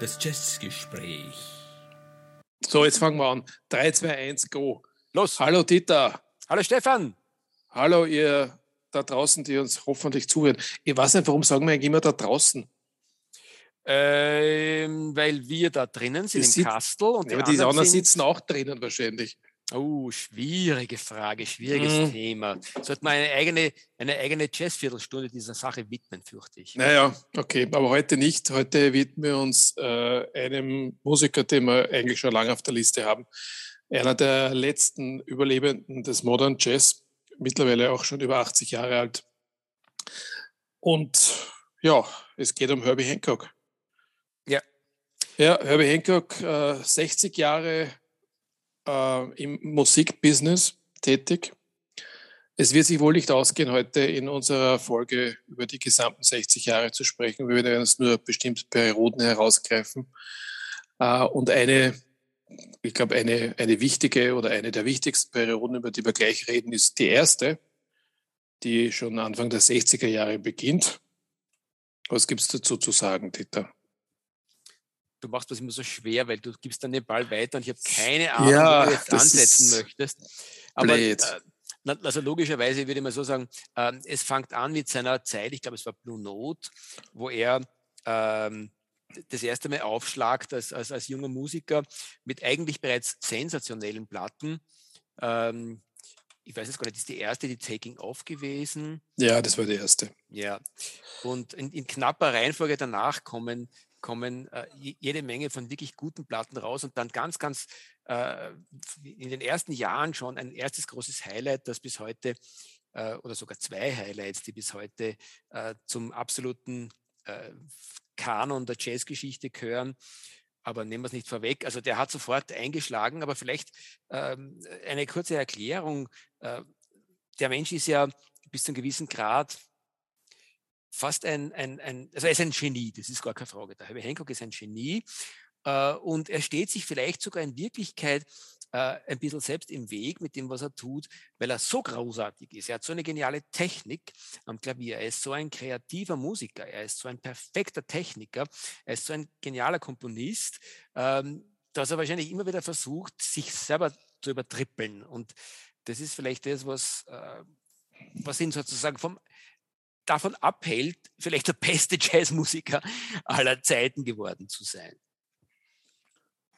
Das Jazzgespräch. So, jetzt fangen wir an. 3, 2, 1, go. Los. Hallo Dieter. Hallo Stefan. Hallo ihr da draußen, die uns hoffentlich zuhören. Ich weiß nicht, warum sagen wir eigentlich immer da draußen? Ähm, weil wir da drinnen sind Das im Kastel und Ja, die aber die anderen sitzen auch drinnen wahrscheinlich. Oh, schwierige Frage, schwieriges Mhm. Thema. Sollte man eine eigene, eine eigene Jazzviertelstunde dieser Sache widmen, fürchte ich. Naja, okay, aber heute nicht. Heute widmen wir uns äh, einem Musiker, den wir eigentlich schon lange auf der Liste haben. Einer der letzten Überlebenden des Modern Jazz, mittlerweile auch schon über 80 Jahre alt. Und ja, es geht um Herbie Hancock. Ja. Ja, Herbie Hancock, äh, 60 Jahre äh, im Musikbusiness tätig. Es wird sich wohl nicht ausgehen, heute in unserer Folge über die gesamten 60 Jahre zu sprechen. Wir werden uns nur bestimmte Perioden herausgreifen. Äh, Und eine, ich glaube, eine, eine wichtige oder eine der wichtigsten Perioden, über die wir gleich reden, ist die erste, die schon Anfang der 60er Jahre beginnt. Was gibt es dazu zu sagen, Dieter? Du machst das immer so schwer, weil du gibst dann den Ball weiter und ich habe keine Ahnung, Ja, wo du jetzt ansetzen möchtest. Aber äh, also logischerweise würde ich mal so sagen, ähm, es fängt an mit seiner Zeit, ich glaube, es war Blue Note, wo er ähm, das erste Mal aufschlagt als, als, als junger Musiker mit eigentlich bereits sensationellen Platten. Ähm, ich weiß jetzt gar nicht, ist die erste die Taking Off gewesen? Ja, das war die erste. Ja, und in, in knapper Reihenfolge danach kommen, kommen äh, je- jede Menge von wirklich guten Platten raus und dann ganz, ganz äh, in den ersten Jahren schon ein erstes großes Highlight, das bis heute, äh, oder sogar zwei Highlights, die bis heute äh, zum absoluten äh, Kanon der Jazzgeschichte gehören. Aber nehmen wir es nicht vorweg. Also der hat sofort eingeschlagen, aber vielleicht ähm, eine kurze Erklärung. Äh, der Mensch ist ja bis zu einem gewissen Grad fast ein, ein, ein, also er ist ein Genie, das ist gar keine Frage. Der Herbie Hancock ist ein Genie äh, und er steht sich vielleicht sogar in Wirklichkeit äh, ein bisschen selbst im Weg mit dem, was er tut, weil er so großartig ist. Er hat so eine geniale Technik am Klavier. Er ist so ein kreativer Musiker. Er ist so ein perfekter Techniker. Er ist so ein genialer Komponist, ähm, dass er wahrscheinlich immer wieder versucht, sich selber zu übertrippeln. Und das ist vielleicht das, was, äh, was ihn sozusagen vom davon abhält, vielleicht der beste Jazzmusiker aller Zeiten geworden zu sein.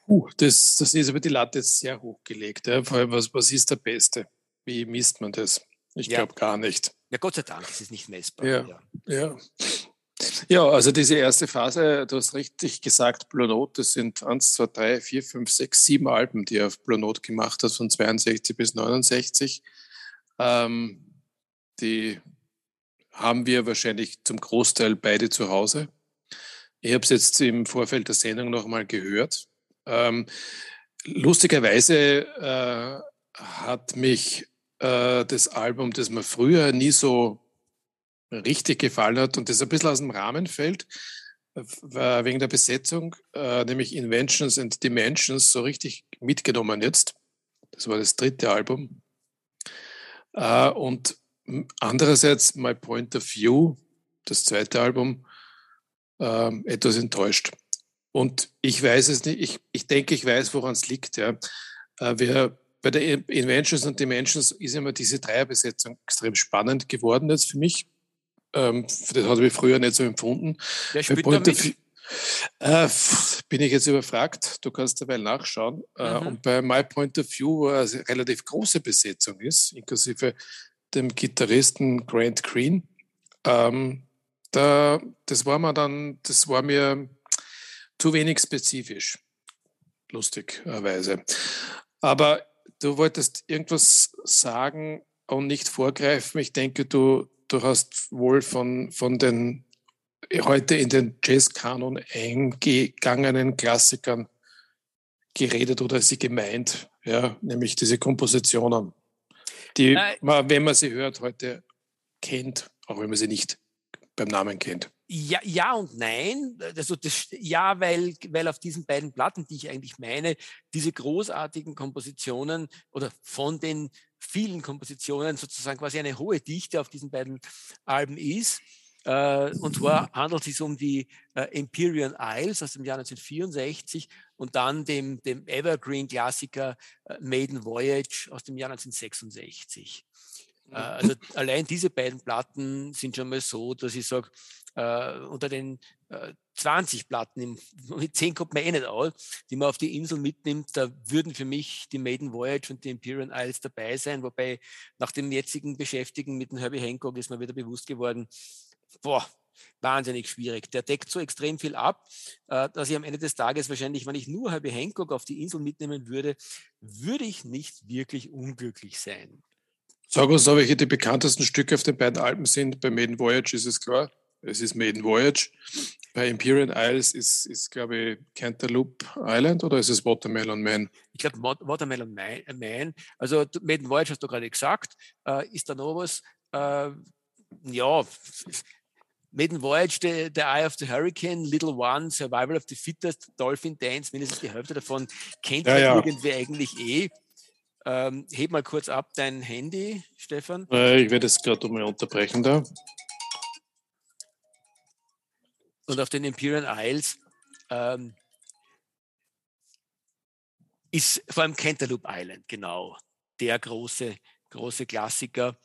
Puh, das, das ist aber die Latte sehr hochgelegt. Ja. Vor allem, was, was ist der Beste? Wie misst man das? Ich Ja. glaube gar nicht. Ja, Gott sei Dank, es ist nicht messbar. Ja. Ja. ja, also diese erste Phase, du hast richtig gesagt, Blue Note, das sind 1, 2, 3, 4, 5, 6, 7 Alben, die er auf Blue Note gemacht hat, von 62 bis 69. Ähm, die haben wir wahrscheinlich zum Großteil beide zu Hause. Ich habe es jetzt im Vorfeld der Sendung nochmal gehört. Ähm, lustigerweise äh, hat mich äh, das Album, das mir früher nie so richtig gefallen hat und das ein bisschen aus dem Rahmen fällt, äh, wegen der Besetzung, äh, nämlich Inventions and Dimensions, so richtig mitgenommen jetzt. Das war das dritte Album. Äh, und andererseits My Point of View, das zweite Album, ähm, etwas enttäuscht. Und ich weiß es nicht, ich, ich denke, ich weiß, woran es liegt. Ja. Äh, wir, bei der Inventions und Dimensions ist immer diese Dreierbesetzung extrem spannend geworden jetzt für mich. Ähm, das habe ich früher nicht so empfunden. Spielt Point da of? View- äh, bin ich jetzt überfragt. Du kannst dabei nachschauen. Äh, Mhm. und bei My Point of View, wo eine relativ große Besetzung ist, inklusive dem Gitarristen Grant Green, ähm, da, das war mir dann, das war mir zu wenig spezifisch, lustigerweise. Aber du wolltest irgendwas sagen und nicht vorgreifen. Ich denke, du, du hast wohl von, von den heute in den Jazzkanon eingegangenen Klassikern geredet oder sie gemeint, ja, nämlich diese Kompositionen, die man, wenn man sie hört, heute kennt, auch wenn man sie nicht beim Namen kennt. ja, ja und nein. Also das, ja, weil, weil auf diesen beiden Platten, die ich eigentlich meine, diese großartigen Kompositionen oder von den vielen Kompositionen sozusagen quasi eine hohe Dichte auf diesen beiden Alben ist. Äh, und zwar handelt es sich um die äh, Empyrean Isles aus dem Jahr 1964 und dann dem, dem Evergreen-Klassiker äh, Maiden Voyage aus dem Jahr 1966. Äh, also allein diese beiden Platten sind schon mal so, dass ich sage, äh, unter den äh, 20 Platten, im, mit 10 kommt man eh nicht aus, die man auf die Insel mitnimmt, da würden für mich die Maiden Voyage und die Imperial Isles dabei sein, wobei nach dem jetzigen Beschäftigen mit dem Herbie Hancock ist mir wieder bewusst geworden, boah, wahnsinnig schwierig. Der deckt so extrem viel ab, äh, dass ich am Ende des Tages wahrscheinlich, wenn ich nur Herbie Hancock auf die Insel mitnehmen würde, würde ich nicht wirklich unglücklich sein. Sag uns noch, welche die bekanntesten Stücke auf den beiden Alpen sind. Bei Maiden Voyage ist es klar. Es ist Maiden Voyage. Bei Imperial Isles ist, ist glaube ich, Cantaloupe Island oder ist es Watermelon Man? Ich glaube, Watermelon Man. Also Maiden Voyage hast du gerade gesagt. Äh, ist da noch was? Äh, ja, Maiden Voyage, the, the, Eye of the Hurricane, Little One, Survival of the Fittest, Dolphin Dance, mindestens die Hälfte davon kennt ja, ja. irgendwie eigentlich eh. Ähm, heb mal kurz ab dein Handy, Stefan. Äh, ich werde es gerade mal unterbrechen da. Und auf den Imperial Isles ähm, ist vor allem Cantaloupe Island, genau, der große, große Klassiker.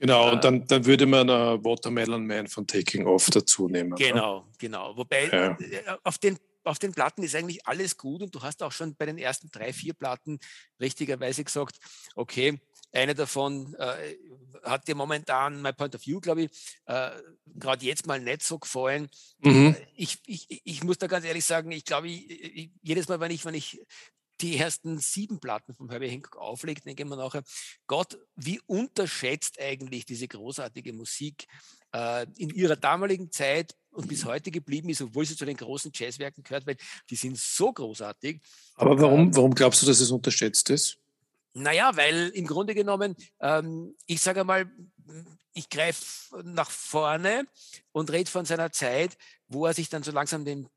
Genau, und äh, dann, dann würde man uh, Watermelon Man von Taking Off dazu nehmen. Ne? Genau, ne? genau. Wobei ja. Äh, auf, den, auf den Platten ist eigentlich alles gut und du hast auch schon bei den ersten drei, vier Platten richtigerweise gesagt, okay, eine davon äh, hat dir momentan, my point of view, glaube ich, äh, gerade jetzt mal nicht so gefallen. Mhm. Ich, ich, ich muss da ganz ehrlich sagen, ich glaube, jedes Mal, wenn ich, wenn ich die ersten sieben Platten von Herbie Hancock auflegt, denke ich mir nachher, Gott, wie unterschätzt eigentlich diese großartige Musik äh, in ihrer damaligen Zeit und bis heute geblieben ist, obwohl sie zu den großen Jazzwerken gehört, weil die sind so großartig. Aber warum, äh, warum glaubst du, dass es unterschätzt ist? Naja, weil im Grunde genommen, ähm, ich sage mal, ich greife nach vorne und rede von seiner Zeit, wo er sich dann so langsam dem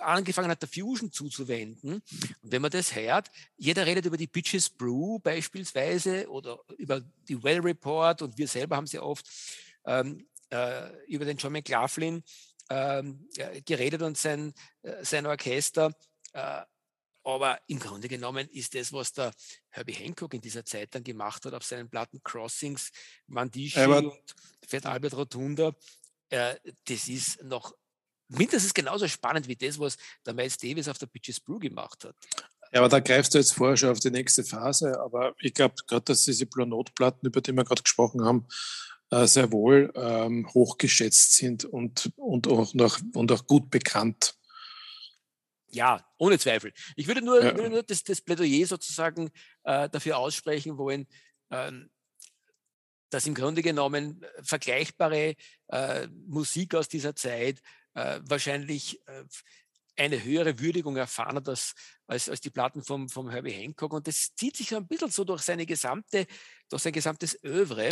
angefangen hat, der Fusion zuzuwenden. Und wenn man das hört, jeder redet über die Bitches Brew beispielsweise oder über die Well Report und wir selber haben sie oft ähm, äh, über den John McLaughlin ähm, geredet und sein, äh, sein Orchester. Äh, aber im Grunde genommen ist das, was der Herbie Hancock in dieser Zeit dann gemacht hat auf seinen Platten Crossings, Mandishi und Fett Albert Rotunda, äh, das ist noch mindestens genauso spannend wie das, was der Miles Davis auf der Pitches Brew gemacht hat. Ja, aber da greifst du jetzt vorher schon auf die nächste Phase. Aber ich glaube gerade, dass diese Blonot-Platten, über die wir gerade gesprochen haben, äh, sehr wohl ähm, hochgeschätzt sind und, und, auch noch, und auch gut bekannt. Ja, ohne Zweifel. Ich würde nur, ja. würde nur das, das, Plädoyer sozusagen äh, dafür aussprechen wollen, ähm, dass im Grunde genommen vergleichbare äh, Musik aus dieser Zeit äh, wahrscheinlich äh, eine höhere Würdigung erfahren hat als, als, als die Platten vom, vom Herbie Hancock. Und das zieht sich so ein bisschen so durch seine gesamte, durch sein gesamtes Övre.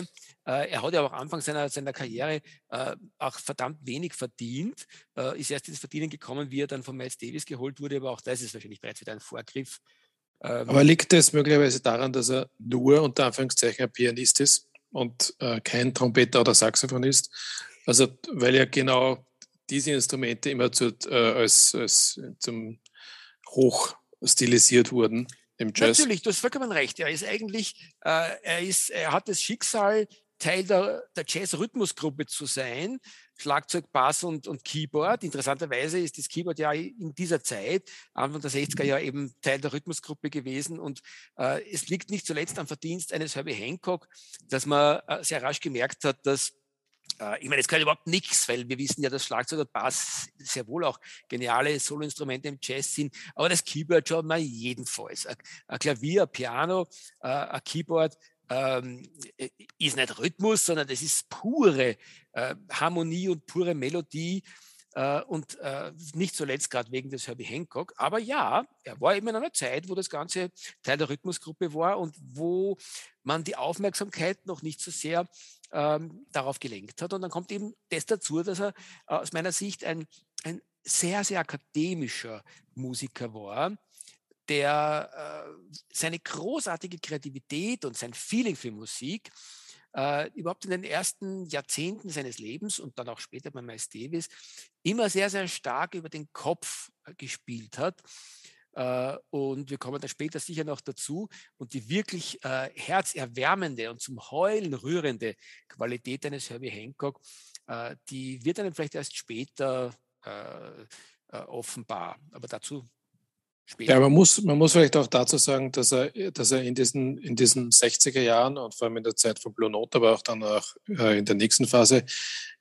Äh, er hat ja auch Anfang seiner, seiner Karriere äh, auch verdammt wenig verdient, äh, ist erst ins Verdienen gekommen, wie er dann von Miles Davis geholt wurde, aber auch das ist wahrscheinlich bereits wieder ein Vorgriff. Ähm, aber liegt das möglicherweise daran, dass er nur unter Anführungszeichen ein Pianist ist und äh, kein Trompeter oder Saxophonist? Also, weil er genau diese Instrumente immer zu, äh, als, als zum Hoch stilisiert wurden im Jazz. Natürlich, du hast vollkommen recht. Er ist eigentlich, äh, er, ist, er hat das Schicksal, Teil der, der Jazz-Rhythmusgruppe zu sein. Schlagzeug, Bass und, und Keyboard. Interessanterweise ist das Keyboard ja in dieser Zeit, Anfang der 60er Jahre, eben Teil der Rhythmusgruppe gewesen. Und äh, es liegt nicht zuletzt am Verdienst eines Herbie Hancock, dass man äh, sehr rasch gemerkt hat, dass ich meine, es gehört überhaupt nichts, weil wir wissen ja, dass Schlagzeug und Bass sehr wohl auch geniale Soloinstrumente im Jazz sind, aber das Keyboard schon mal jedenfalls. Ein Klavier, ein Piano, äh, ein Keyboard ähm, ist nicht Rhythmus, sondern das ist pure äh, Harmonie und pure Melodie. Äh, und äh, nicht zuletzt gerade wegen des Herbie Hancock. Aber ja, er war eben in einer Zeit, wo das Ganze Teil der Rhythmusgruppe war und wo man die Aufmerksamkeit noch nicht so sehr ähm, darauf gelenkt hat. Und dann kommt eben das dazu, dass er aus meiner Sicht ein, ein sehr, sehr akademischer Musiker war, der äh, seine großartige Kreativität und sein Feeling für Musik äh, überhaupt in den ersten Jahrzehnten seines Lebens und dann auch später bei Miles Davis immer sehr, sehr stark über den Kopf äh, gespielt hat. Äh, und wir kommen da später sicher noch dazu. Und die wirklich äh, herzerwärmende und zum Heulen rührende Qualität eines Herbie Hancock, äh, die wird dann vielleicht erst später äh, offenbar. Aber dazu Später. Ja, man muss, man muss vielleicht auch dazu sagen, dass er, dass er in, diesen, in diesen 60er Jahren und vor allem in der Zeit von Blue Note, aber auch dann auch äh, in der nächsten Phase,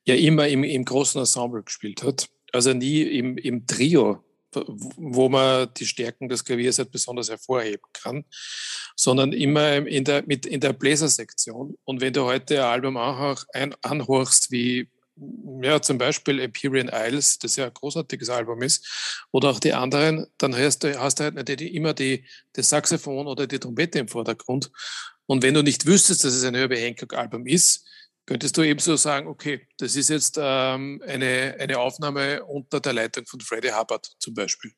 ja immer im, im großen Ensemble gespielt hat. Also nie im, im Trio, wo man die Stärken des Klaviers halt besonders hervorheben kann, sondern immer in der, mit, in der Bläsersektion. Und wenn du heute ein Album auch ein, anhörst, wie ja, zum Beispiel Empyrean Isles, das ja ein großartiges Album ist, oder auch die anderen, dann hast du, hast du halt natürlich immer die, das Saxophon oder die Trompete im Vordergrund. Und wenn du nicht wüsstest, dass es ein Herbie Hancock-Album ist, könntest du ebenso sagen, okay, das ist jetzt ähm, eine, eine Aufnahme unter der Leitung von Freddie Hubbard zum Beispiel.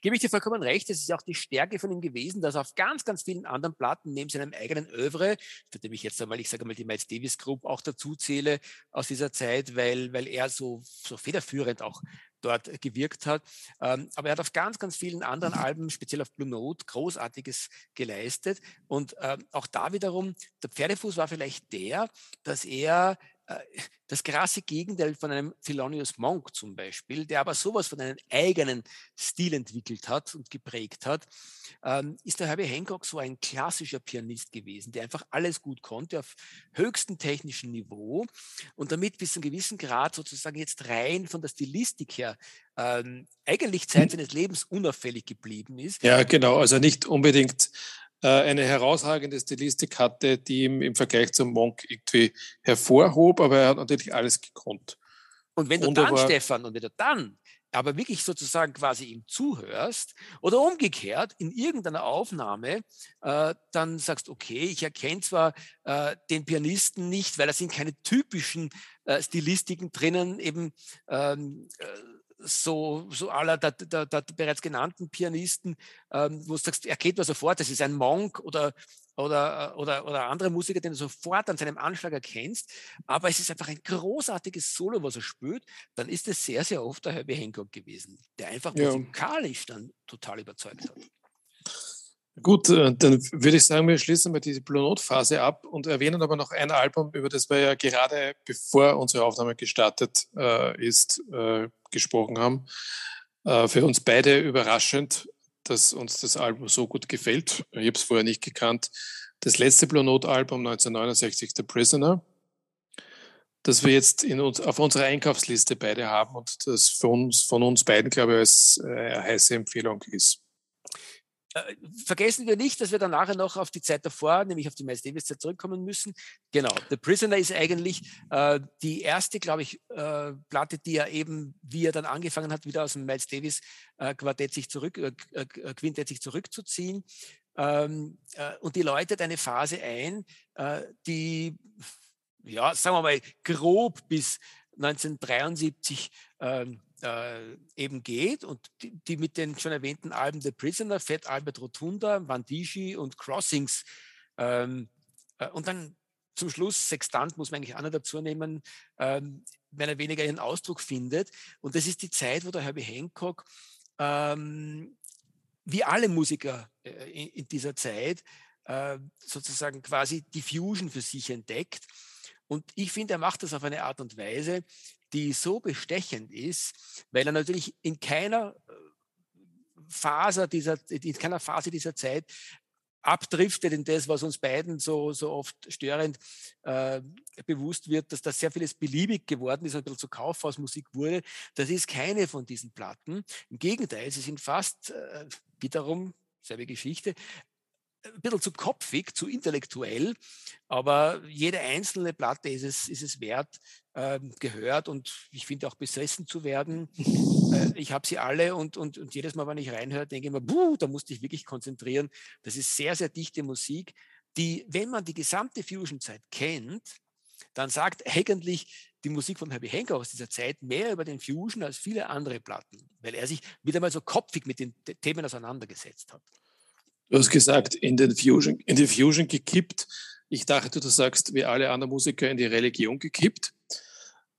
Gebe ich dir vollkommen recht, es ist auch die Stärke von ihm gewesen, dass er auf ganz, ganz vielen anderen Platten neben seinem eigenen Övre, zu dem ich jetzt einmal, ich sage mal, die Miles Davis Group auch dazu zähle aus dieser Zeit, weil, weil er so, so federführend auch dort gewirkt hat. Ähm, aber er hat auf ganz, ganz vielen anderen Alben, speziell auf Blue Note, Großartiges geleistet. Und ähm, auch da wiederum, der Pferdefuß war vielleicht der, dass er das krasse Gegenteil von einem Thelonious Monk zum Beispiel, der aber sowas von einem eigenen Stil entwickelt hat und geprägt hat, ähm, ist der Herbie Hancock so ein klassischer Pianist gewesen, der einfach alles gut konnte auf höchstem technischen Niveau und damit bis zu einem gewissen Grad sozusagen jetzt rein von der Stilistik her ähm, eigentlich Zeit seines Lebens unauffällig geblieben ist. Ja, genau. Also nicht unbedingt eine herausragende Stilistik hatte, die ihm im Vergleich zum Monk irgendwie hervorhob, aber er hat natürlich alles gekonnt. Und wenn du Wunderbar. dann, Stefan, und wenn du dann aber wirklich sozusagen quasi ihm zuhörst oder umgekehrt in irgendeiner Aufnahme, äh, dann sagst, okay, ich erkenne zwar äh, den Pianisten nicht, weil da sind keine typischen äh, Stilistiken drinnen, eben ähm, äh, so, so aller der, der, der, bereits genannten Pianisten, ähm, wo du sagst, er geht mir sofort, das ist ein Monk oder, oder, oder, oder andere Musiker, den du sofort an seinem Anschlag erkennst, aber es ist einfach ein großartiges Solo, was er spielt, dann ist es sehr, sehr oft der Herbie Hancock gewesen, der einfach ja. musikalisch dann total überzeugt hat. Gut, äh, dann würde ich sagen, wir schließen mal diese Blue Note Phase ab und erwähnen aber noch ein Album, über das wir ja gerade bevor unsere Aufnahme gestartet äh, ist, äh, gesprochen haben. Äh, für uns beide überraschend, dass uns das Album so gut gefällt. Ich habe es vorher nicht gekannt. Das letzte Blue Note Album 1969, The Prisoner, das wir jetzt in uns, auf unserer Einkaufsliste beide haben und das von uns, von uns beiden, glaube ich, als äh, heiße Empfehlung ist. Äh, vergessen wir nicht, dass wir dann nachher noch auf die Zeit davor, nämlich auf die Miles Davis Zeit zurückkommen müssen. Genau, The Prisoner ist eigentlich äh, die erste, glaube ich, äh, Platte, die er eben, wie er dann angefangen hat, wieder aus dem Miles Davis äh, sich zurück, äh, Quintett sich zurückzuziehen. Ähm, und die läutet eine Phase ein, die, ja, sagen wir mal, grob bis 1973 ähm, äh, eben geht und die, die, mit den schon erwähnten Alben The Prisoner, Fat Albert Rotunda, Vandishi und Crossings ähm, äh, und dann zum Schluss Sextant muss man eigentlich auch noch dazu nehmen, ähm, mehr oder weniger ihren Ausdruck findet. Und das ist die Zeit, wo der Herbie Hancock ähm, wie alle Musiker äh, in, in, dieser Zeit äh, sozusagen quasi die Fusion für sich entdeckt. Und ich finde, er macht das auf eine Art und Weise, die so bestechend ist, weil er natürlich in keiner äh, Phase dieser, in keiner Phase dieser Zeit abdriftet in das, was uns beiden so, so oft störend äh, bewusst wird, dass da sehr vieles beliebig geworden ist, ein bisschen zur Kaufhausmusik wurde. Das ist keine von diesen Platten. Im Gegenteil, sie sind fast äh, wiederum, selbe Geschichte, ein bisschen zu kopfig, zu intellektuell, aber jede einzelne Platte ist es, ist es wert, äh, gehört und ich finde auch besessen zu werden. Äh, ich habe sie alle und, und, und jedes Mal, wenn ich reinhöre, denke ich mir, buh, da musste ich wirklich konzentrieren. Das ist sehr, sehr dichte Musik, die, wenn man die gesamte Fusion-Zeit kennt, dann sagt eigentlich die Musik von Herbie Hancock aus dieser Zeit mehr über den Fusion als viele andere Platten, weil er sich wieder mal so kopfig mit den Themen auseinandergesetzt hat. Du hast gesagt, in den Fusion, in die Fusion gekippt. Ich dachte, du sagst, wie alle anderen Musiker in die Religion gekippt,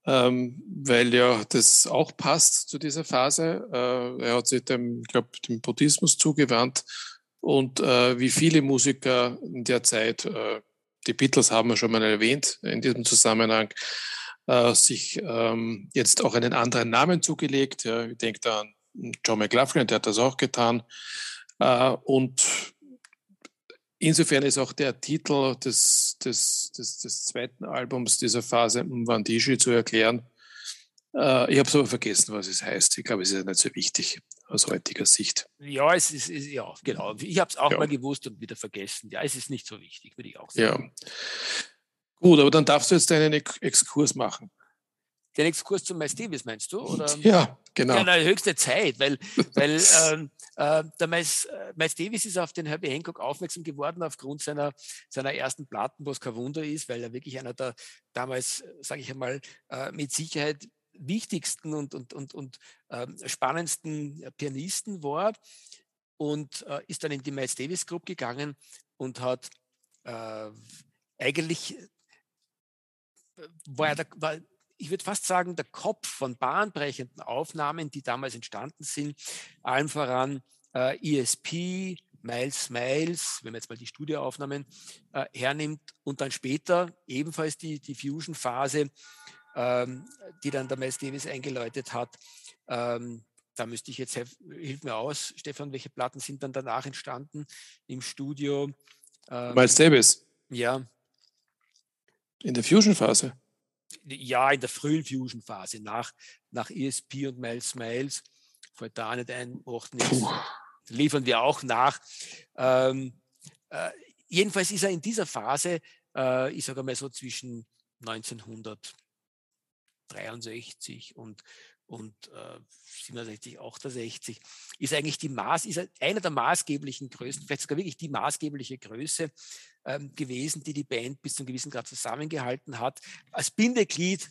ähm, weil ja das auch passt zu dieser Phase. Äh, er hat sich dem, ich dem Buddhismus zugewandt und äh, wie viele Musiker in der Zeit, äh, die Beatles haben wir schon mal erwähnt in diesem Zusammenhang, äh, sich ähm, jetzt auch einen anderen Namen zugelegt. Ja, ich denke da an John McLaughlin, der hat das auch getan. Äh, und insofern ist auch der Titel des, des, des, des zweiten Albums dieser Phase Mwandishi zu erklären. Äh, ich habe es aber vergessen, was es heißt. Ich glaube, es ist nicht so wichtig aus heutiger Sicht. Ja, es ist, ist ja, genau. Ich habe es auch ja. mal gewusst und wieder vergessen. Ja, es ist nicht so wichtig, würde ich auch sagen. Ja. Gut, aber dann darfst du jetzt deinen Exkurs machen den Exkurs zu Miles Davis, meinst du? Oder? Ja, genau. Ja, na, höchste Zeit, weil, weil ähm, äh, der Miles, äh, Miles Davis ist auf den Herbie Hancock aufmerksam geworden aufgrund seiner, seiner ersten Platten, was kein Wunder ist, weil er wirklich einer der damals, sage ich einmal, äh, mit Sicherheit wichtigsten und, und, und, und ähm, spannendsten Pianisten war und äh, ist dann in die Miles Davis Group gegangen und hat äh, eigentlich äh, war er, da, war, ich würde fast sagen, der Kopf von bahnbrechenden Aufnahmen, die damals entstanden sind, allen voran äh, ESP, Miles Miles, wenn man jetzt mal die Studioaufnahmen äh, hernimmt und dann später ebenfalls die, die Fusion-Phase, ähm, die dann der Miles Davis eingeläutet hat. Ähm, da müsste ich jetzt, hilf mir aus, Stefan, welche Platten sind dann danach entstanden im Studio? Ähm, Miles Davis? Ja. In der Fusion-Phase? Ja, in der frühen Fusion-Phase nach, nach ESP und Miles Miles, fällt da nicht ein, macht nichts, liefern wir auch nach. Ähm, äh, jedenfalls ist er in dieser Phase, äh, ich sage mal so zwischen 1963 und, und äh, 67, 68, ist eigentlich die Maß, ist einer der maßgeblichen Größen, vielleicht sogar wirklich die maßgebliche Größe ähm, gewesen, die die Band bis zu einem gewissen Grad zusammengehalten hat, als Bindeglied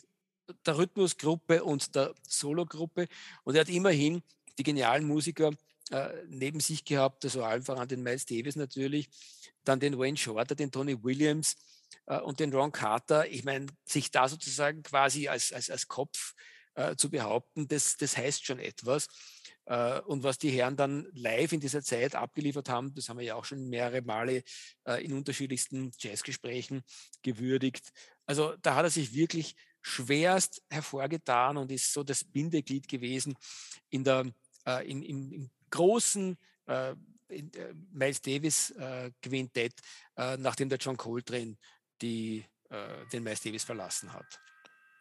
der Rhythmusgruppe und der Sologruppe. Und er hat immerhin die genialen Musiker äh, neben sich gehabt, also allen voran den Miles Davis natürlich, dann den Wayne Shorter, den Tony Williams äh, und den Ron Carter. Ich meine, sich da sozusagen quasi als, als, als Kopf äh, zu behaupten, das, das heißt schon etwas. Äh, und was die Herren dann live in dieser Zeit abgeliefert haben, das haben wir ja auch schon mehrere Male äh, in unterschiedlichsten Jazzgesprächen gewürdigt. Also da hat er sich wirklich schwerst hervorgetan und ist so das Bindeglied gewesen in der, äh, in, in, im großen in, Miles Davis Quintett, nachdem der John Coltrane die, den Miles Davis verlassen hat.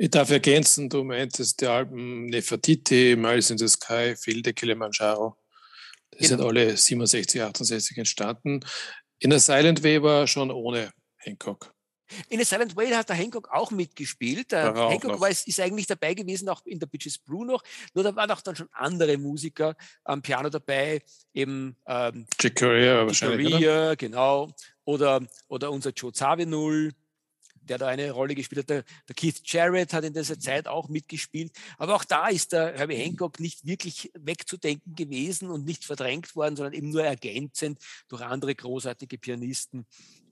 Ich darf ergänzen, du meintest die Alben Nefertiti, Miles in the Sky, Filde, Kilimanjaro. Die genau. sind alle 67, 68 entstanden. In der Silent Way war schon ohne Hancock. In der Silent Way hat der Hancock auch mitgespielt. Der war Hancock war, ist, eigentlich dabei gewesen, auch in der Bitches Brew noch. Nur da waren auch dann schon andere Musiker am Piano dabei, eben ähm, Chick Corea wahrscheinlich. Corea, genau. Oder, oder unser Joe Zawinul der da eine Rolle gespielt hat. Der, der, Keith Jarrett hat in dieser Zeit auch mitgespielt. Aber auch da ist der Herbie Hancock nicht wirklich wegzudenken gewesen und nicht verdrängt worden, sondern eben nur ergänzend durch andere großartige Pianisten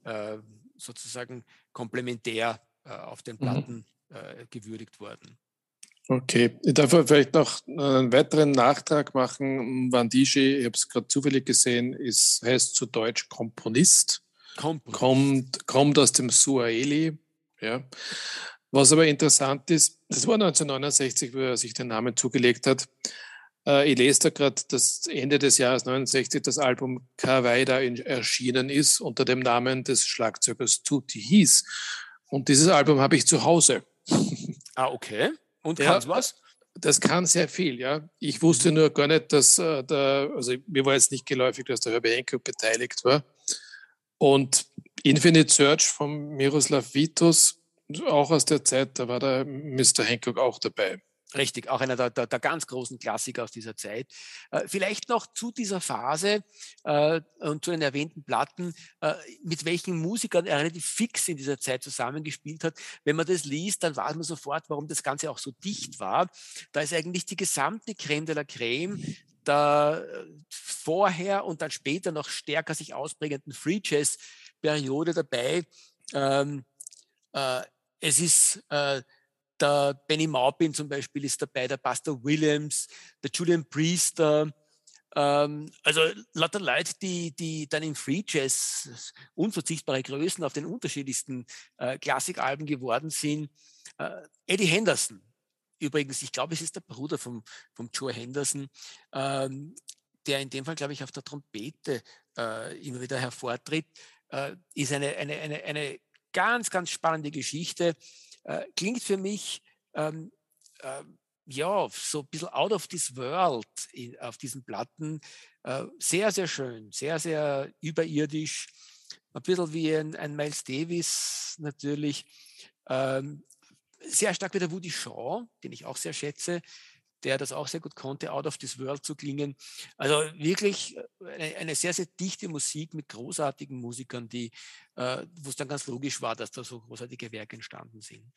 äh, sozusagen komplementär äh, auf den mhm. Platten mhm. äh, gewürdigt worden. Okay, ich darf vielleicht noch einen weiteren Nachtrag machen. Vandishi, ich habe es gerade zufällig gesehen, ist, heißt zu Deutsch Komponist. Komponist. Kommt, kommt aus dem Suaheli, ja. Was aber interessant ist, das war 1969, wo er sich den Namen zugelegt hat. Äh, ich lese da gerade, dass Ende des Jahres 69 das Album Kawaida erschienen ist unter dem Namen des Schlagzeugers Tutti hieß. Und dieses Album habe ich zu Hause. Ah, okay. Und ja, kann's was? Das kann sehr viel, ja. Ich wusste nur gar nicht, dass äh, der, also mir war jetzt nicht geläufig, dass der Herbie Hancock beteiligt war. Und Infinite Search von Miroslav Vitus, auch aus der Zeit, da war der Mr. Hancock auch dabei. Richtig, auch einer der, der, der, ganz großen Klassiker aus dieser Zeit. Äh, vielleicht noch zu dieser Phase äh, und zu den erwähnten Platten, äh, mit welchen Musikern er relativ fix in dieser Zeit zusammengespielt hat. Wenn man das liest, dann weiß man sofort, warum das Ganze auch so dicht war. Da ist eigentlich die gesamte Creme de la Creme der äh, vorher und dann später noch stärker sich ausprägenden Free Jazz Periode dabei. Ähm, äh, es ist äh, der Benny Maupin zum Beispiel ist dabei, der Buster Williams, der Julian Priester, ähm, also lauter Leute, die, die dann im Free Jazz unverzichtbare Größen auf den unterschiedlichsten äh, Klassikalben geworden sind. Äh, Eddie Henderson, übrigens, ich glaube, es ist der Bruder vom, vom Joe Henderson, ähm, der in dem Fall, glaube ich, auf der Trompete äh, immer wieder hervortritt, äh, ist eine, eine, eine, eine ganz, ganz spannende Geschichte äh, klingt für mich ähm, äh, ja so ein bisschen out of this world in, auf diesen Platten. Äh, sehr, sehr schön, sehr, sehr überirdisch. Ein bisschen wie ein, ein Miles Davis natürlich. Ähm, sehr stark wie der Woody Shaw, den ich auch sehr schätze, der das auch sehr gut konnte, out of this world zu klingen. Also wirklich äh, eine, eine sehr, sehr dichte Musik mit großartigen Musikern, die, äh, wo es dann ganz logisch war, dass da so großartige Werke entstanden sind.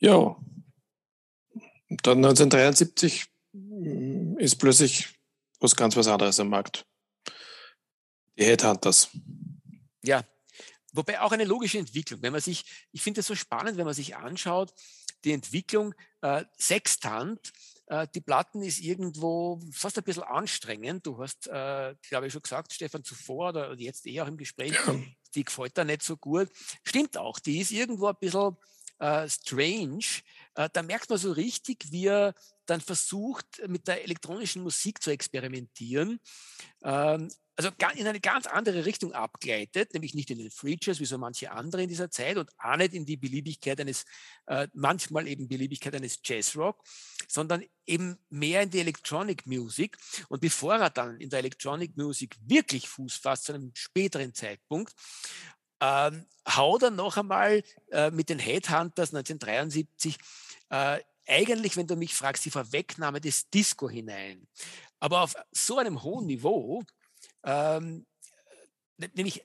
Ja, dann 1973 hm, ist plötzlich was ganz was anderes am Markt. Die Headhunters. Ja, wobei auch eine logische Entwicklung. Wenn man sich, ich finde es so spannend, wenn man sich anschaut, die Entwicklung äh, Sextant, äh, die Platten ist irgendwo fast ein bisschen anstrengend. Du hast, äh, glaube ich, schon gesagt, Stefan, zuvor oder jetzt eher auch im Gespräch, ja. die gefällt da nicht so gut. Stimmt auch, die ist irgendwo ein bisschen äh, strange. Äh, da merkt man so richtig, wie er dann versucht, mit der elektronischen Musik zu experimentieren. Ähm, also in eine ganz andere Richtung abgleitet, nämlich nicht in den Free Jazz wie so manche andere in dieser Zeit und auch nicht in die Beliebigkeit eines, äh, manchmal eben Beliebigkeit eines Jazzrock, sondern eben mehr in die Electronic Music. Und bevor er dann in der Electronic Music wirklich Fuß fasst, zu einem späteren Zeitpunkt, ähm, haut er noch einmal äh, mit den Headhunters 1973 äh, eigentlich, wenn du mich fragst, die Vorwegnahme des Disco hinein. Aber auf so einem hohen Niveau, ähm, nämlich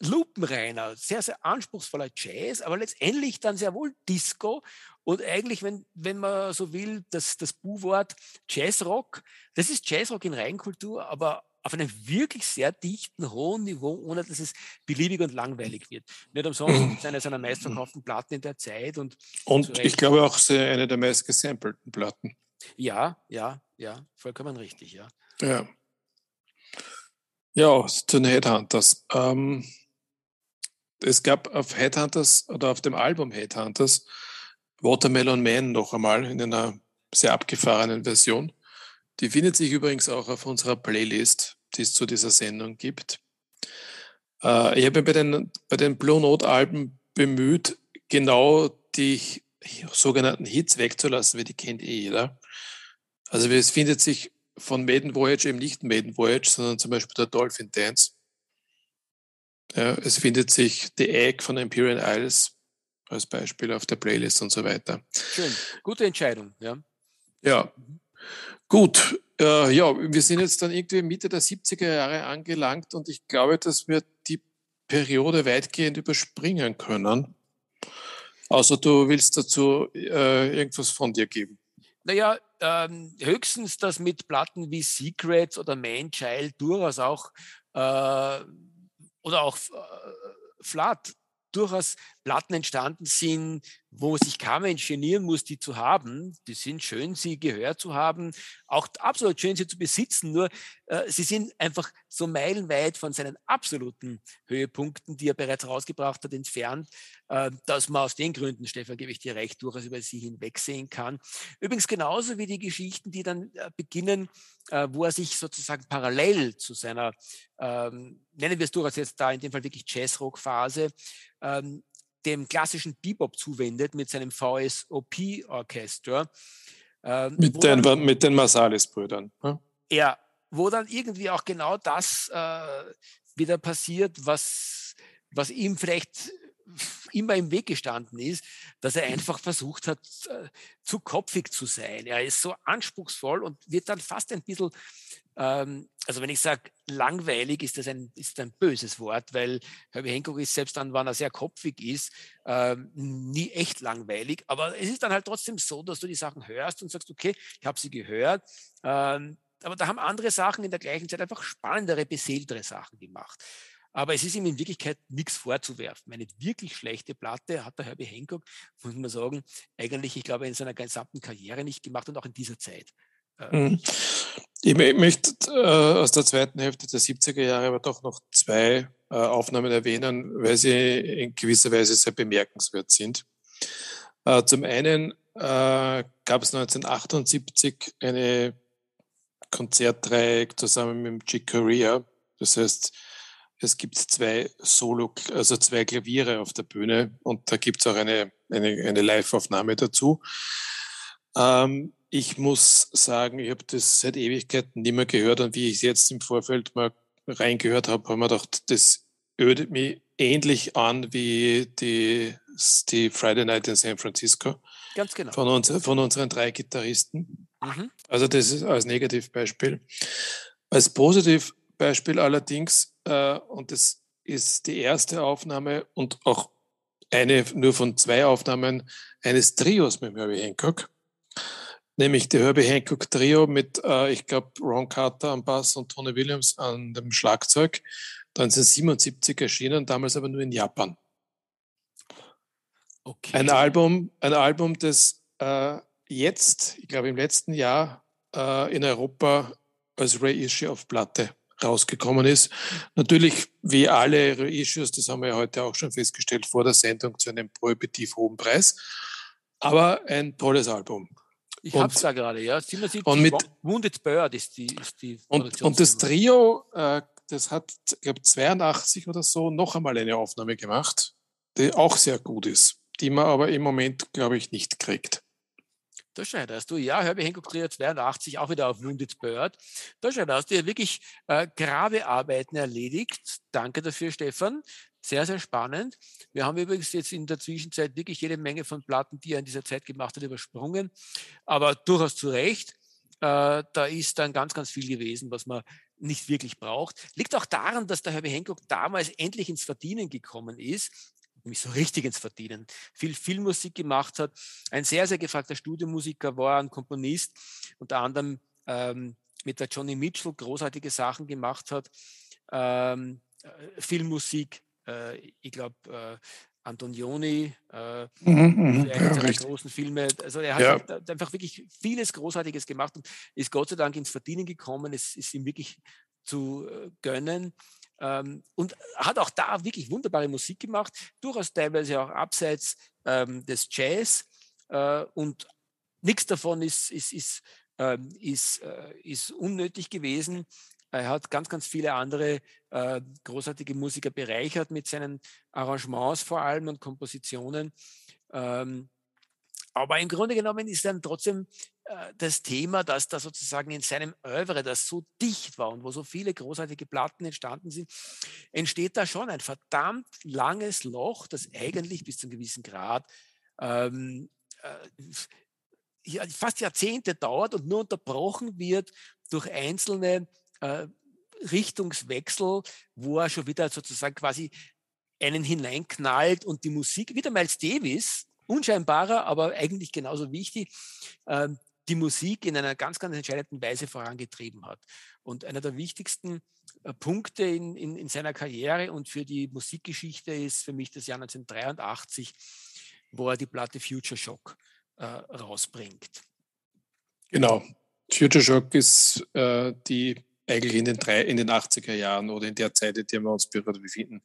lupenreiner, sehr, sehr anspruchsvoller Jazz, aber letztendlich dann sehr wohl Disco und eigentlich, wenn, wenn man so will, das, das Bu-Wort Jazzrock, das ist Jazzrock in Reinkultur, aber auf einem wirklich sehr dichten, hohen Niveau, ohne dass es beliebig und langweilig wird. Nicht umsonst ist es eine seiner meistverkauften Platten in der Zeit. Und, und ich glaube auch eine der meist gesampelten Platten. Ja, ja, ja, vollkommen richtig, ja. Ja. Ja, zu den Headhunters. Ähm, es gab auf Headhunters oder auf dem Album Headhunters Watermelon Man noch einmal in einer sehr abgefahrenen Version. Die findet sich übrigens auch auf unserer Playlist, die es zu dieser Sendung gibt. Äh, ich habe mich bei den, bei den Blue Note Alben bemüht, genau die sogenannten Hits wegzulassen, weil die kennt eh jeder. Also es findet sich von Maiden Voyage eben nicht Maiden Voyage, sondern zum Beispiel der Dolphin Dance. Ja, es findet sich The Egg von Imperial Isles als Beispiel auf der Playlist und so weiter. Schön, gute Entscheidung, ja. Ja, mhm. Gut, äh, ja, wir sind jetzt dann irgendwie Mitte der 70er Jahre angelangt und ich glaube, dass wir die Periode weitgehend überspringen können. Außer du willst dazu äh, irgendwas von dir geben. Naja, ähm, höchstens, dass mit Platten wie Secrets oder Man Child durchaus auch äh, oder auch äh, Flat durchaus Platten entstanden sind, wo sich kein Mensch muss, die zu haben. Die sind schön, sie gehört zu haben, auch absolut schön, sie zu besitzen. Nur äh, sie sind einfach so meilenweit von seinen absoluten Höhepunkten, die er bereits rausgebracht hat, entfernt, äh, dass man aus den Gründen, Stefan, gebe ich dir recht, durchaus über sie hinwegsehen kann. Übrigens genauso wie die Geschichten, die dann äh, beginnen, äh, wo er sich sozusagen parallel zu seiner, ähm, nennen wir es durchaus jetzt da in dem Fall wirklich Jazzrock-Phase, ähm, dem klassischen Bebop zuwendet mit seinem VSOP-Orchester. Ähm, mit, den, dann, mit den Marsalis-Brüdern. Hm? Ja, wo dann irgendwie auch genau das äh, wieder passiert, was, was ihm vielleicht immer im Weg gestanden ist, dass er einfach versucht hat, äh, zu kopfig zu sein. Er ist so anspruchsvoll und wird dann fast ein bisschen, ähm, also wenn ich sage langweilig, ist das ein, ist ein böses Wort, weil Herbie Hancock ist selbst dann, wenn er sehr kopfig ist, ähm, nie echt langweilig. Aber es ist dann halt trotzdem so, dass du die Sachen hörst und sagst, okay, ich habe sie gehört. Ähm, aber da haben andere Sachen in der gleichen Zeit einfach spannendere, beseeltere Sachen gemacht. Aber es ist ihm in Wirklichkeit nichts vorzuwerfen. Eine wirklich schlechte Platte hat der Herbie Hancock, muss man sagen, eigentlich, ich glaube, in seiner gesamten Karriere nicht gemacht und auch in dieser Zeit. Ähm, mhm. Ich möchte äh, aus der zweiten Hälfte der 70er Jahre aber doch noch zwei äh, Aufnahmen erwähnen, weil sie in gewisser Weise sehr bemerkenswert sind. Äh, zum einen gab es 1978 eine Konzertreihe zusammen mit Chick Corea. Das heißt, es gibt zwei Solo, also zwei Klaviere auf der Bühne und da gibt es auch eine, eine, eine Live-Aufnahme dazu. Ähm, ich muss sagen, ich habe das seit Ewigkeiten nicht mehr gehört und wie ich es jetzt im Vorfeld mal reingehört habe, habe ich mir gedacht, das ödet mich ähnlich an wie die, die Friday Night in San Francisco. Ganz genau. Von, uns, von unseren drei Gitarristen. Mhm. Also das ist als Negativbeispiel. Als Positivbeispiel allerdings äh, und das ist die erste Aufnahme und auch eine nur von zwei Aufnahmen eines Trios mit Herbie Hancock. Nämlich die Herbie Hancock Trio mit, äh, ich glaube, Ron Carter am Bass und Tony Williams an dem Schlagzeug. 1977 erschienen, damals aber nur in Japan. Okay. Ein Album, ein Album, das äh, jetzt, ich glaube im letzten Jahr, äh, in Europa als Reissue auf Platte rausgekommen ist. Natürlich, wie alle Reissues, das haben wir ja heute auch schon festgestellt, vor der Sendung zu einem prohibitiv hohen Preis. Aber ein tolles Album. Ich habe es da gerade, ja. 77 und mit, Wounded Bird ist die, ist die und, und das Trio, äh, das hat, ich glaube, 82 oder so noch einmal eine Aufnahme gemacht, die auch sehr gut ist, die man aber im Moment, glaube ich, nicht kriegt. Schau hast du, ja, Herbie Hancock Trio 82, auch wieder auf Wounded Bird. Schau hast du ja wirklich äh, Grabearbeiten erledigt. Danke dafür, Stefan. Sehr, sehr spannend. Wir haben übrigens jetzt in der Zwischenzeit wirklich jede Menge von Platten, die er in dieser Zeit gemacht hat, übersprungen. Aber durchaus zu Recht. Äh, da ist dann ganz, ganz viel gewesen, was man nicht wirklich braucht. Liegt auch daran, dass der Herbie Hancock damals endlich ins Verdienen gekommen ist nämlich so richtig ins Verdienen, viel Filmmusik gemacht hat, ein sehr, sehr gefragter Studiomusiker war, ein Komponist, unter anderem ähm, mit der Johnny Mitchell großartige Sachen gemacht hat, ähm, äh, Filmmusik, äh, ich glaube, äh, Antonioni, äh, mhm, mhm. seiner großen Filme. Also er hat ja. Halt einfach wirklich vieles Großartiges gemacht und ist Gott sei Dank ins Verdienen gekommen. Es ist ihm wirklich zu äh, gönnen. Ähm, und hat auch da wirklich wunderbare Musik gemacht, durchaus teilweise auch abseits ähm, des Jazz. Äh, und nichts davon ist, ist, ist, ähm, ist, äh, ist unnötig gewesen. Er hat ganz, ganz viele andere äh, großartige Musiker bereichert mit seinen Arrangements vor allem und Kompositionen. Ähm, aber im Grunde genommen ist dann trotzdem äh, das Thema, dass da sozusagen in seinem Oeuvre, das so dicht war und wo so viele großartige Platten entstanden sind, entsteht da schon ein verdammt langes Loch, das eigentlich bis zu einem gewissen Grad ähm, äh, fast Jahrzehnte dauert und nur unterbrochen wird durch einzelne äh, Richtungswechsel, wo er schon wieder sozusagen quasi einen hineinknallt und die Musik, wieder Miles Davis, unscheinbarer, aber eigentlich genauso wichtig, ähm, die Musik in einer ganz, ganz entscheidenden Weise vorangetrieben hat. Und einer der wichtigsten äh, Punkte in, in, in seiner Karriere und für die Musikgeschichte ist für mich das Jahr 1983, wo er die Platte Future Shock äh, rausbringt. Genau. Future Shock ist äh, die eigentlich in den, drei, in den 80er Jahren oder in der Zeit, in der wir uns befinden,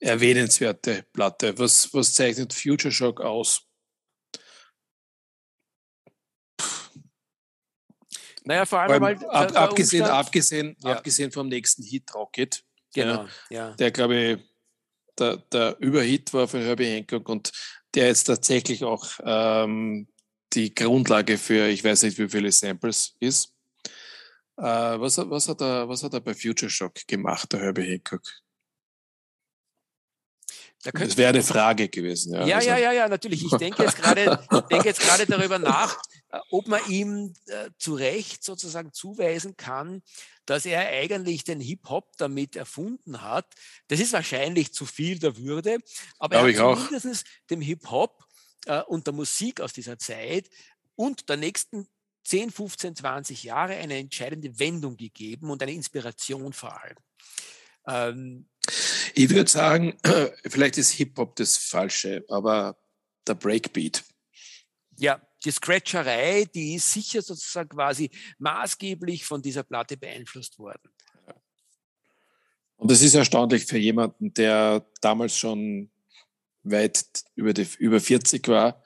erwähnenswerte Platte. Was, was zeichnet Future Shock aus? Naja, vor allem weil, ab, abgesehen, abgesehen, ja. abgesehen vom nächsten Hit Rocket, genau, ja, der glaube ich der, der Überhit war für Herbie Hancock und der jetzt tatsächlich auch ähm, die Grundlage für, ich weiß nicht, wie viele Samples ist. Äh, was, was, hat er, was hat er bei Future Shock gemacht, der Herbie Hancock? Da das wäre eine Frage gewesen. Ja, ja, also. ja, ja, ja, natürlich. Ich denke jetzt gerade, denke jetzt gerade darüber nach, äh, ob man ihm äh, zu Recht sozusagen zuweisen kann, dass er eigentlich den Hip-Hop damit erfunden hat. Das ist wahrscheinlich zu viel der Würde, aber er hat zumindest dem Hip-Hop äh, und der Musik aus dieser Zeit und der nächsten 10, 15, 20 Jahre eine entscheidende Wendung gegeben und eine Inspiration vor allem. Ähm, ich würde sagen, vielleicht ist Hip-Hop das Falsche, aber der Breakbeat. Ja, die Scratcherei, die ist sicher sozusagen quasi maßgeblich von dieser Platte beeinflusst worden. Und das ist erstaunlich für jemanden, der damals schon weit über, die, über 40 war,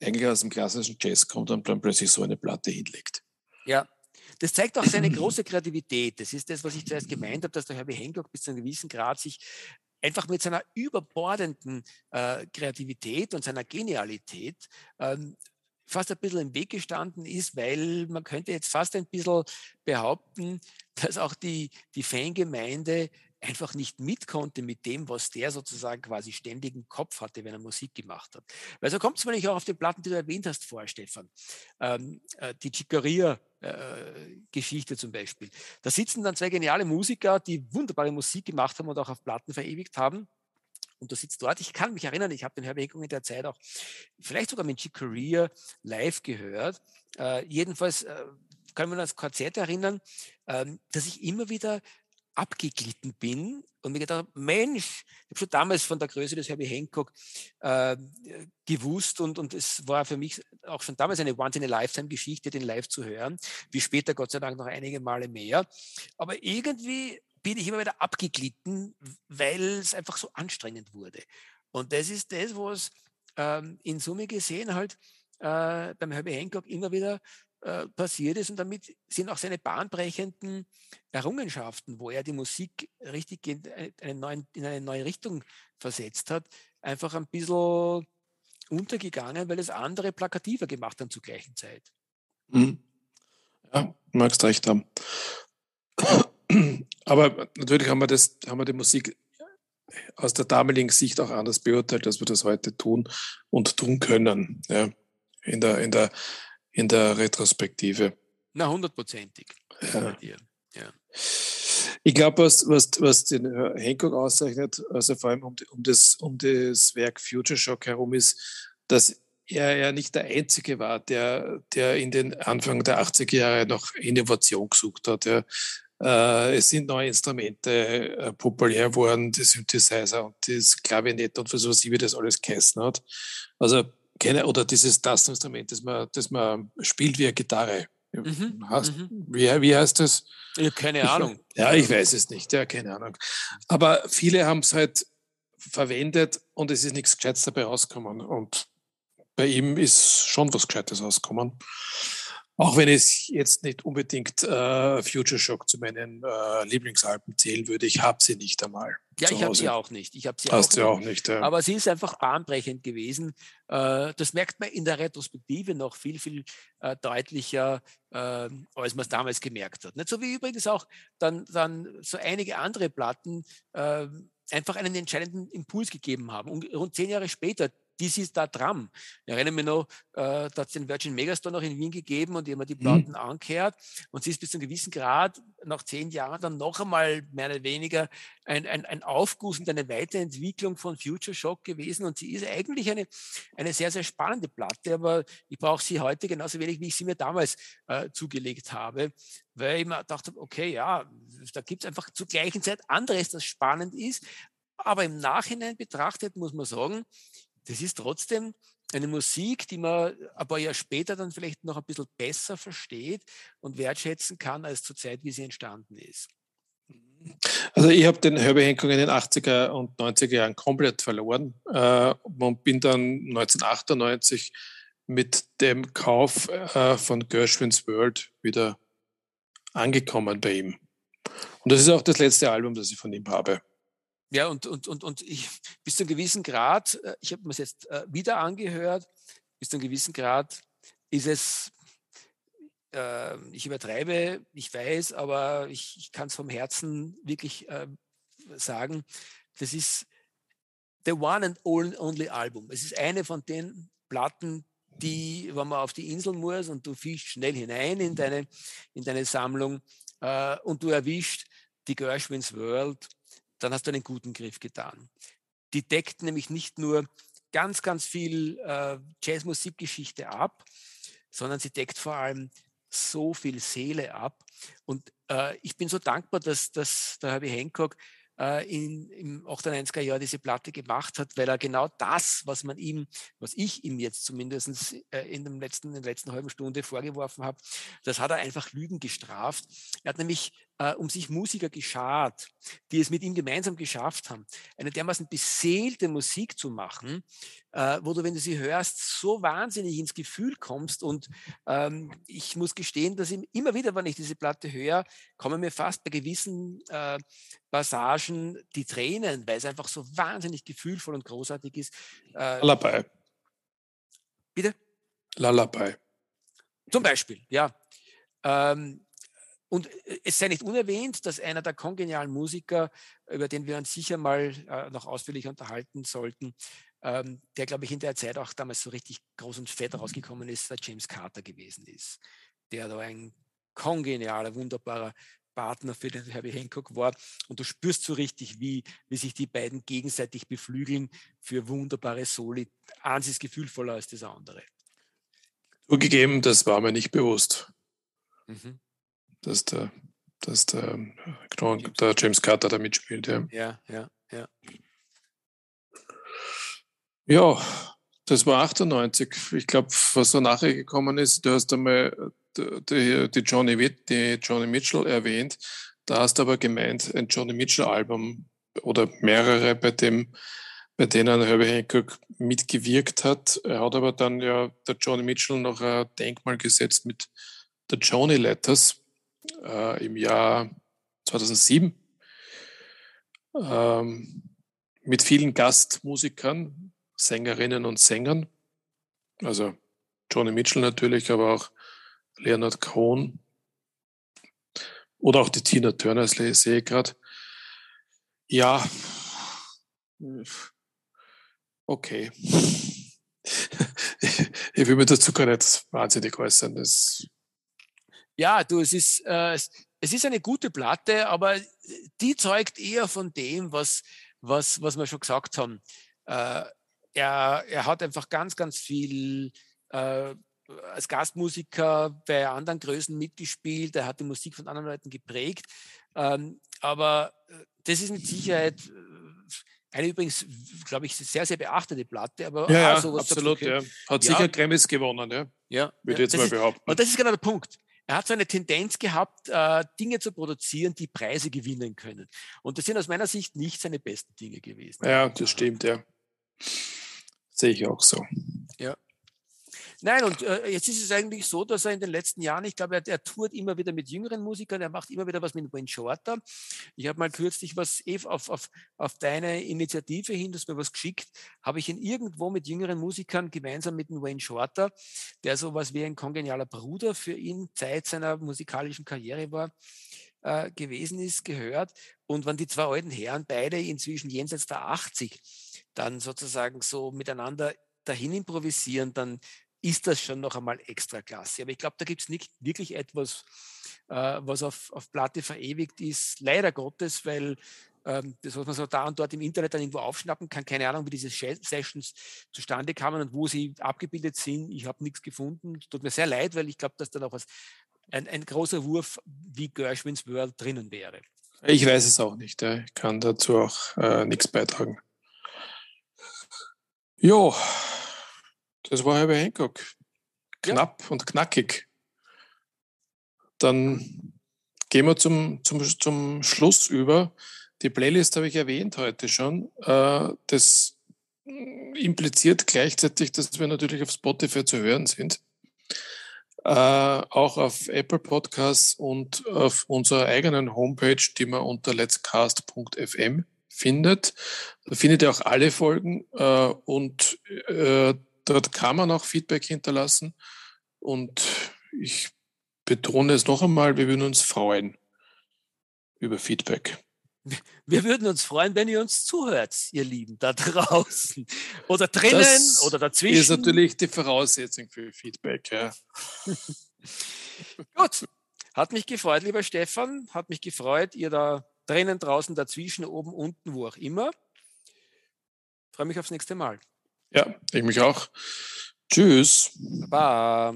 eigentlich aus dem klassischen Jazz kommt und dann plötzlich so eine Platte hinlegt. Ja, das zeigt auch seine große Kreativität. Das ist das, was ich zuerst gemeint habe, dass der Herbie Hancock bis zu einem gewissen Grad sich einfach mit seiner überbordenden äh, Kreativität und seiner Genialität ähm, fast ein bisschen im Weg gestanden ist, weil man könnte jetzt fast ein bisschen behaupten, dass auch die, die Fangemeinde einfach nicht mit konnte mit dem, was der sozusagen quasi ständig im Kopf hatte, wenn er Musik gemacht hat. Weil so kommt es nicht auch auf den Platten, die du erwähnt hast vor, Stefan. Ähm, äh, die Chicaria-Geschichte äh, zum Beispiel. Da sitzen dann zwei geniale Musiker, die wunderbare Musik gemacht haben und auch auf Platten verewigt haben. Und du sitzt dort. Ich kann mich erinnern, ich habe den Herbie in der Zeit auch vielleicht sogar mit Chicoria live gehört. Äh, jedenfalls äh, kann man das KZ erinnern, ähm, dass ich immer wieder abgeglitten bin und mir gedacht Mensch, ich habe schon damals von der Größe des Herbie Hancock äh, gewusst und, und es war für mich auch schon damals eine Once-in-a-Lifetime-Geschichte, den live zu hören, wie später Gott sei Dank noch einige Male mehr. Aber irgendwie bin ich immer wieder abgeglitten, weil es einfach so anstrengend wurde. Und das ist das, was ähm, in Summe gesehen halt äh, beim Herbie Hancock immer wieder äh, passiert ist. Und damit sind auch seine bahnbrechenden Errungenschaften, wo er die Musik richtig in eine, neuen, in eine neue Richtung versetzt hat, einfach ein bisschen untergegangen, weil es andere plakativer gemacht haben zur gleichen Zeit. Mhm. Ja, magst recht haben. Aber natürlich haben wir, das, haben wir die Musik aus der damaligen Sicht auch anders beurteilt, als wir das heute tun und tun können. Ja, in der, in der in der Retrospektive. Na, hundertprozentig. Ja. ja. Ich glaube, was, was, was den Hancock auszeichnet, also vor allem um, um, das, um das Werk Future Shock herum, ist, dass er ja nicht der Einzige war, der, der in den Anfang der 80er Jahre noch Innovation gesucht hat. Ja. Äh, es sind neue Instrumente äh, populär geworden, die Synthesizer und das Klavinett und was weiß ich, wie das alles geheißen hat. Also keine, oder dieses Tasteninstrument, das man, das man spielt wie eine Gitarre. Mhm, Hast, mhm. wie, wie heißt das? Ich habe keine Ahnung. ja, ich weiß es nicht, ja, keine Ahnung. Aber viele haben es halt verwendet und es ist nichts Gescheites dabei rausgekommen. Und bei ihm ist schon was Gescheites rausgekommen. Auch wenn ich jetzt nicht unbedingt äh, Future Shock zu meinen äh, Lieblingsalben zählen würde, ich habe sie nicht einmal. Ja, ich habe sie auch nicht. Ich habe sie Hast auch, nicht. auch nicht. Ja. Aber sie ist einfach bahnbrechend gewesen. Äh, das merkt man in der Retrospektive noch viel, viel äh, deutlicher, äh, als man es damals gemerkt hat. Nicht so wie übrigens auch dann, dann so einige andere Platten äh, einfach einen entscheidenden Impuls gegeben haben. Und rund zehn Jahre später, dies ist da dran. Ich erinnere mich noch, äh, da hat es den Virgin Megastore noch in Wien gegeben und immer die mhm. Platten mhm. angehört. Und sie ist bis zu einem gewissen Grad nach zehn Jahren dann noch einmal mehr oder weniger ein, ein, ein Aufguss und eine Weiterentwicklung von Future Shock gewesen. Und sie ist eigentlich eine, eine sehr, sehr spannende Platte, aber ich brauche sie heute genauso wenig, wie ich sie mir damals äh, zugelegt habe, weil ich mir dachte, okay, ja, da gibt es einfach zur gleichen Zeit anderes, das spannend ist. Aber im Nachhinein betrachtet muss man sagen, das ist trotzdem eine Musik, die man ein paar Jahre später dann vielleicht noch ein bisschen besser versteht und wertschätzen kann, als zur Zeit, wie sie entstanden ist. Also ich habe den Herbie in den 80er und 90er Jahren komplett verloren äh, und bin dann 1998 mit dem Kauf äh, von Gershwins World wieder angekommen bei ihm. Und das ist auch das letzte Album, das ich von ihm habe. Ja, und, und, und, und ich, bis zu einem gewissen Grad, äh, ich habe mir es jetzt äh, wieder angehört, bis zu einem gewissen Grad ist es äh, ich übertreibe, ich weiß, aber ich, ich kann es vom Herzen wirklich äh, sagen, das ist the one and only Album. Es ist eine von den Platten, die, wenn man auf die Insel muss und du fischst schnell hinein in deine, in deine Sammlung äh, und du erwischt die Gershwins World, dann hast du einen guten Griff getan. Die deckt nämlich nicht nur ganz, ganz viel äh, Jazzmusikgeschichte ab, sondern sie deckt vor allem so viel Seele ab. Und äh, ich bin so dankbar, dass, dass der Herbie Hancock äh, in, im 98er Jahr diese Platte gemacht hat, weil er genau das, was man ihm, was ich ihm jetzt zumindest äh, in, dem letzten, in der letzten halben Stunde vorgeworfen habe, das hat er einfach Lügen gestraft. Er hat nämlich äh, um sich Musiker geschart, die es mit ihm gemeinsam geschafft haben, eine dermaßen beseelte Musik zu machen, äh, wo du, wenn du sie hörst, so wahnsinnig ins Gefühl kommst. Und ähm, ich muss gestehen, dass immer wieder, wenn ich diese Platte höre, kommen mir fast bei gewissen äh, Passagen die Tränen, weil es einfach so wahnsinnig gefühlvoll und großartig ist. Äh, Lullaby. Bitte? Lullaby. Zum Beispiel, ja. Ähm, und äh, es sei nicht unerwähnt, dass einer der kongenialen Musiker, über den wir uns sicher mal äh, noch ausführlich unterhalten sollten, ähm, der, glaube ich, in der Zeit auch damals so richtig groß und fett rausgekommen ist, der James Carter gewesen ist, der da ein kongenialer, wunderbarer Partner für den Herbie Hancock war. Und du spürst so richtig, wie, wie sich die beiden gegenseitig beflügeln für wunderbare Soli. Eins ist gefühlvoller als das andere. Zugegeben, das war mir nicht bewusst. Mhm dass der, dass der, genau, der James Carter da mitspielt. Ja, ja, ja. Ja, ja das war 98. Ich glaube, was so nachher gekommen ist, du hast einmal die, die, Johnny, die Johnny Mitchell erwähnt. Da hast du aber gemeint, ein Johnny Mitchell-Album oder mehrere, bei dem bei denen Herbie Hancock mitgewirkt hat. Er hat aber dann ja der Johnny Mitchell noch ein Denkmal gesetzt mit der Johnny Letters äh, im Jahr 2007 ähm, mit vielen Gastmusikern, Sängerinnen und Sängern. Also Johnny Mitchell natürlich, aber auch Leonard Cohen oder auch die Tina Turner, sehe ich gerade. Ja, okay. ich will mir dazu gar nicht wahnsinnig äußern. Das ja, du, es ist, äh, es ist eine gute Platte, aber die zeugt eher von dem, was, was, was wir schon gesagt haben. Äh, er, er hat einfach ganz, ganz viel äh, als Gastmusiker bei anderen Größen mitgespielt. Er hat die Musik von anderen Leuten geprägt. Ähm, aber äh, das ist mit Sicherheit äh, eine übrigens, glaube ich, sehr, sehr beachtete Platte. Aber ja, ja absolut. Ja. Hat ja. sicher Grammys gewonnen, ja. Ja. Würde ja, jetzt mal behaupten. und das ist genau der Punkt er hat so eine Tendenz gehabt, äh, Dinge zu produzieren, die Preise gewinnen können. Und das sind aus meiner Sicht nicht seine besten Dinge gewesen. Ja, das stimmt, ja. Sehe ich auch so. Nein, und äh, jetzt ist es eigentlich so, dass er in den letzten Jahren, ich glaube, er, er tourt immer wieder mit jüngeren Musikern, er macht immer wieder was mit Wayne Shorter. Ich habe mal kürzlich was Eve, auf, auf, auf deine Initiative hin, dass mir was geschickt, habe ich ihn irgendwo mit jüngeren Musikern gemeinsam mit dem Wayne Shorter, der so was wie ein kongenialer Bruder für ihn Zeit seiner musikalischen Karriere war, äh, gewesen ist, gehört. Und wenn die zwei alten Herren, beide inzwischen jenseits der 80, dann sozusagen so miteinander dahin improvisieren, dann ist das schon noch einmal extra klasse. Aber ich glaube, da gibt es nicht wirklich etwas, äh, was auf, auf Platte verewigt ist. Leider Gottes, weil ähm, das, was man so da und dort im Internet dann irgendwo aufschnappen kann, keine Ahnung, wie diese Sessions zustande kamen und wo sie abgebildet sind. Ich habe nichts gefunden. Tut mir sehr leid, weil ich glaube, dass da noch was, ein, ein großer Wurf wie Gershwins World drinnen wäre. Ich weiß es auch nicht. Ich kann dazu auch äh, nichts beitragen. Jo, das war Herbie Hancock. Knapp ja. und knackig. Dann gehen wir zum, zum, zum Schluss über. Die Playlist habe ich erwähnt heute schon. Äh, das impliziert gleichzeitig, dass wir natürlich auf Spotify zu hören sind. Äh, auch auf Apple Podcasts und auf unserer eigenen Homepage, die man unter letscast.fm findet. Da findet ihr auch alle Folgen äh, und Dort kann man auch Feedback hinterlassen. Und ich betone es noch einmal, wir würden uns freuen über Feedback. Wir würden uns freuen, wenn ihr uns zuhört, ihr Lieben, da draußen. Oder drinnen das oder dazwischen. Ist natürlich die Voraussetzung für Feedback, ja. Gut. Hat mich gefreut, lieber Stefan. Hat mich gefreut, ihr da drinnen, draußen, dazwischen, oben, unten, wo auch immer. Freue mich aufs nächste Mal. Ja, ich mich auch. Tschüss. Baba.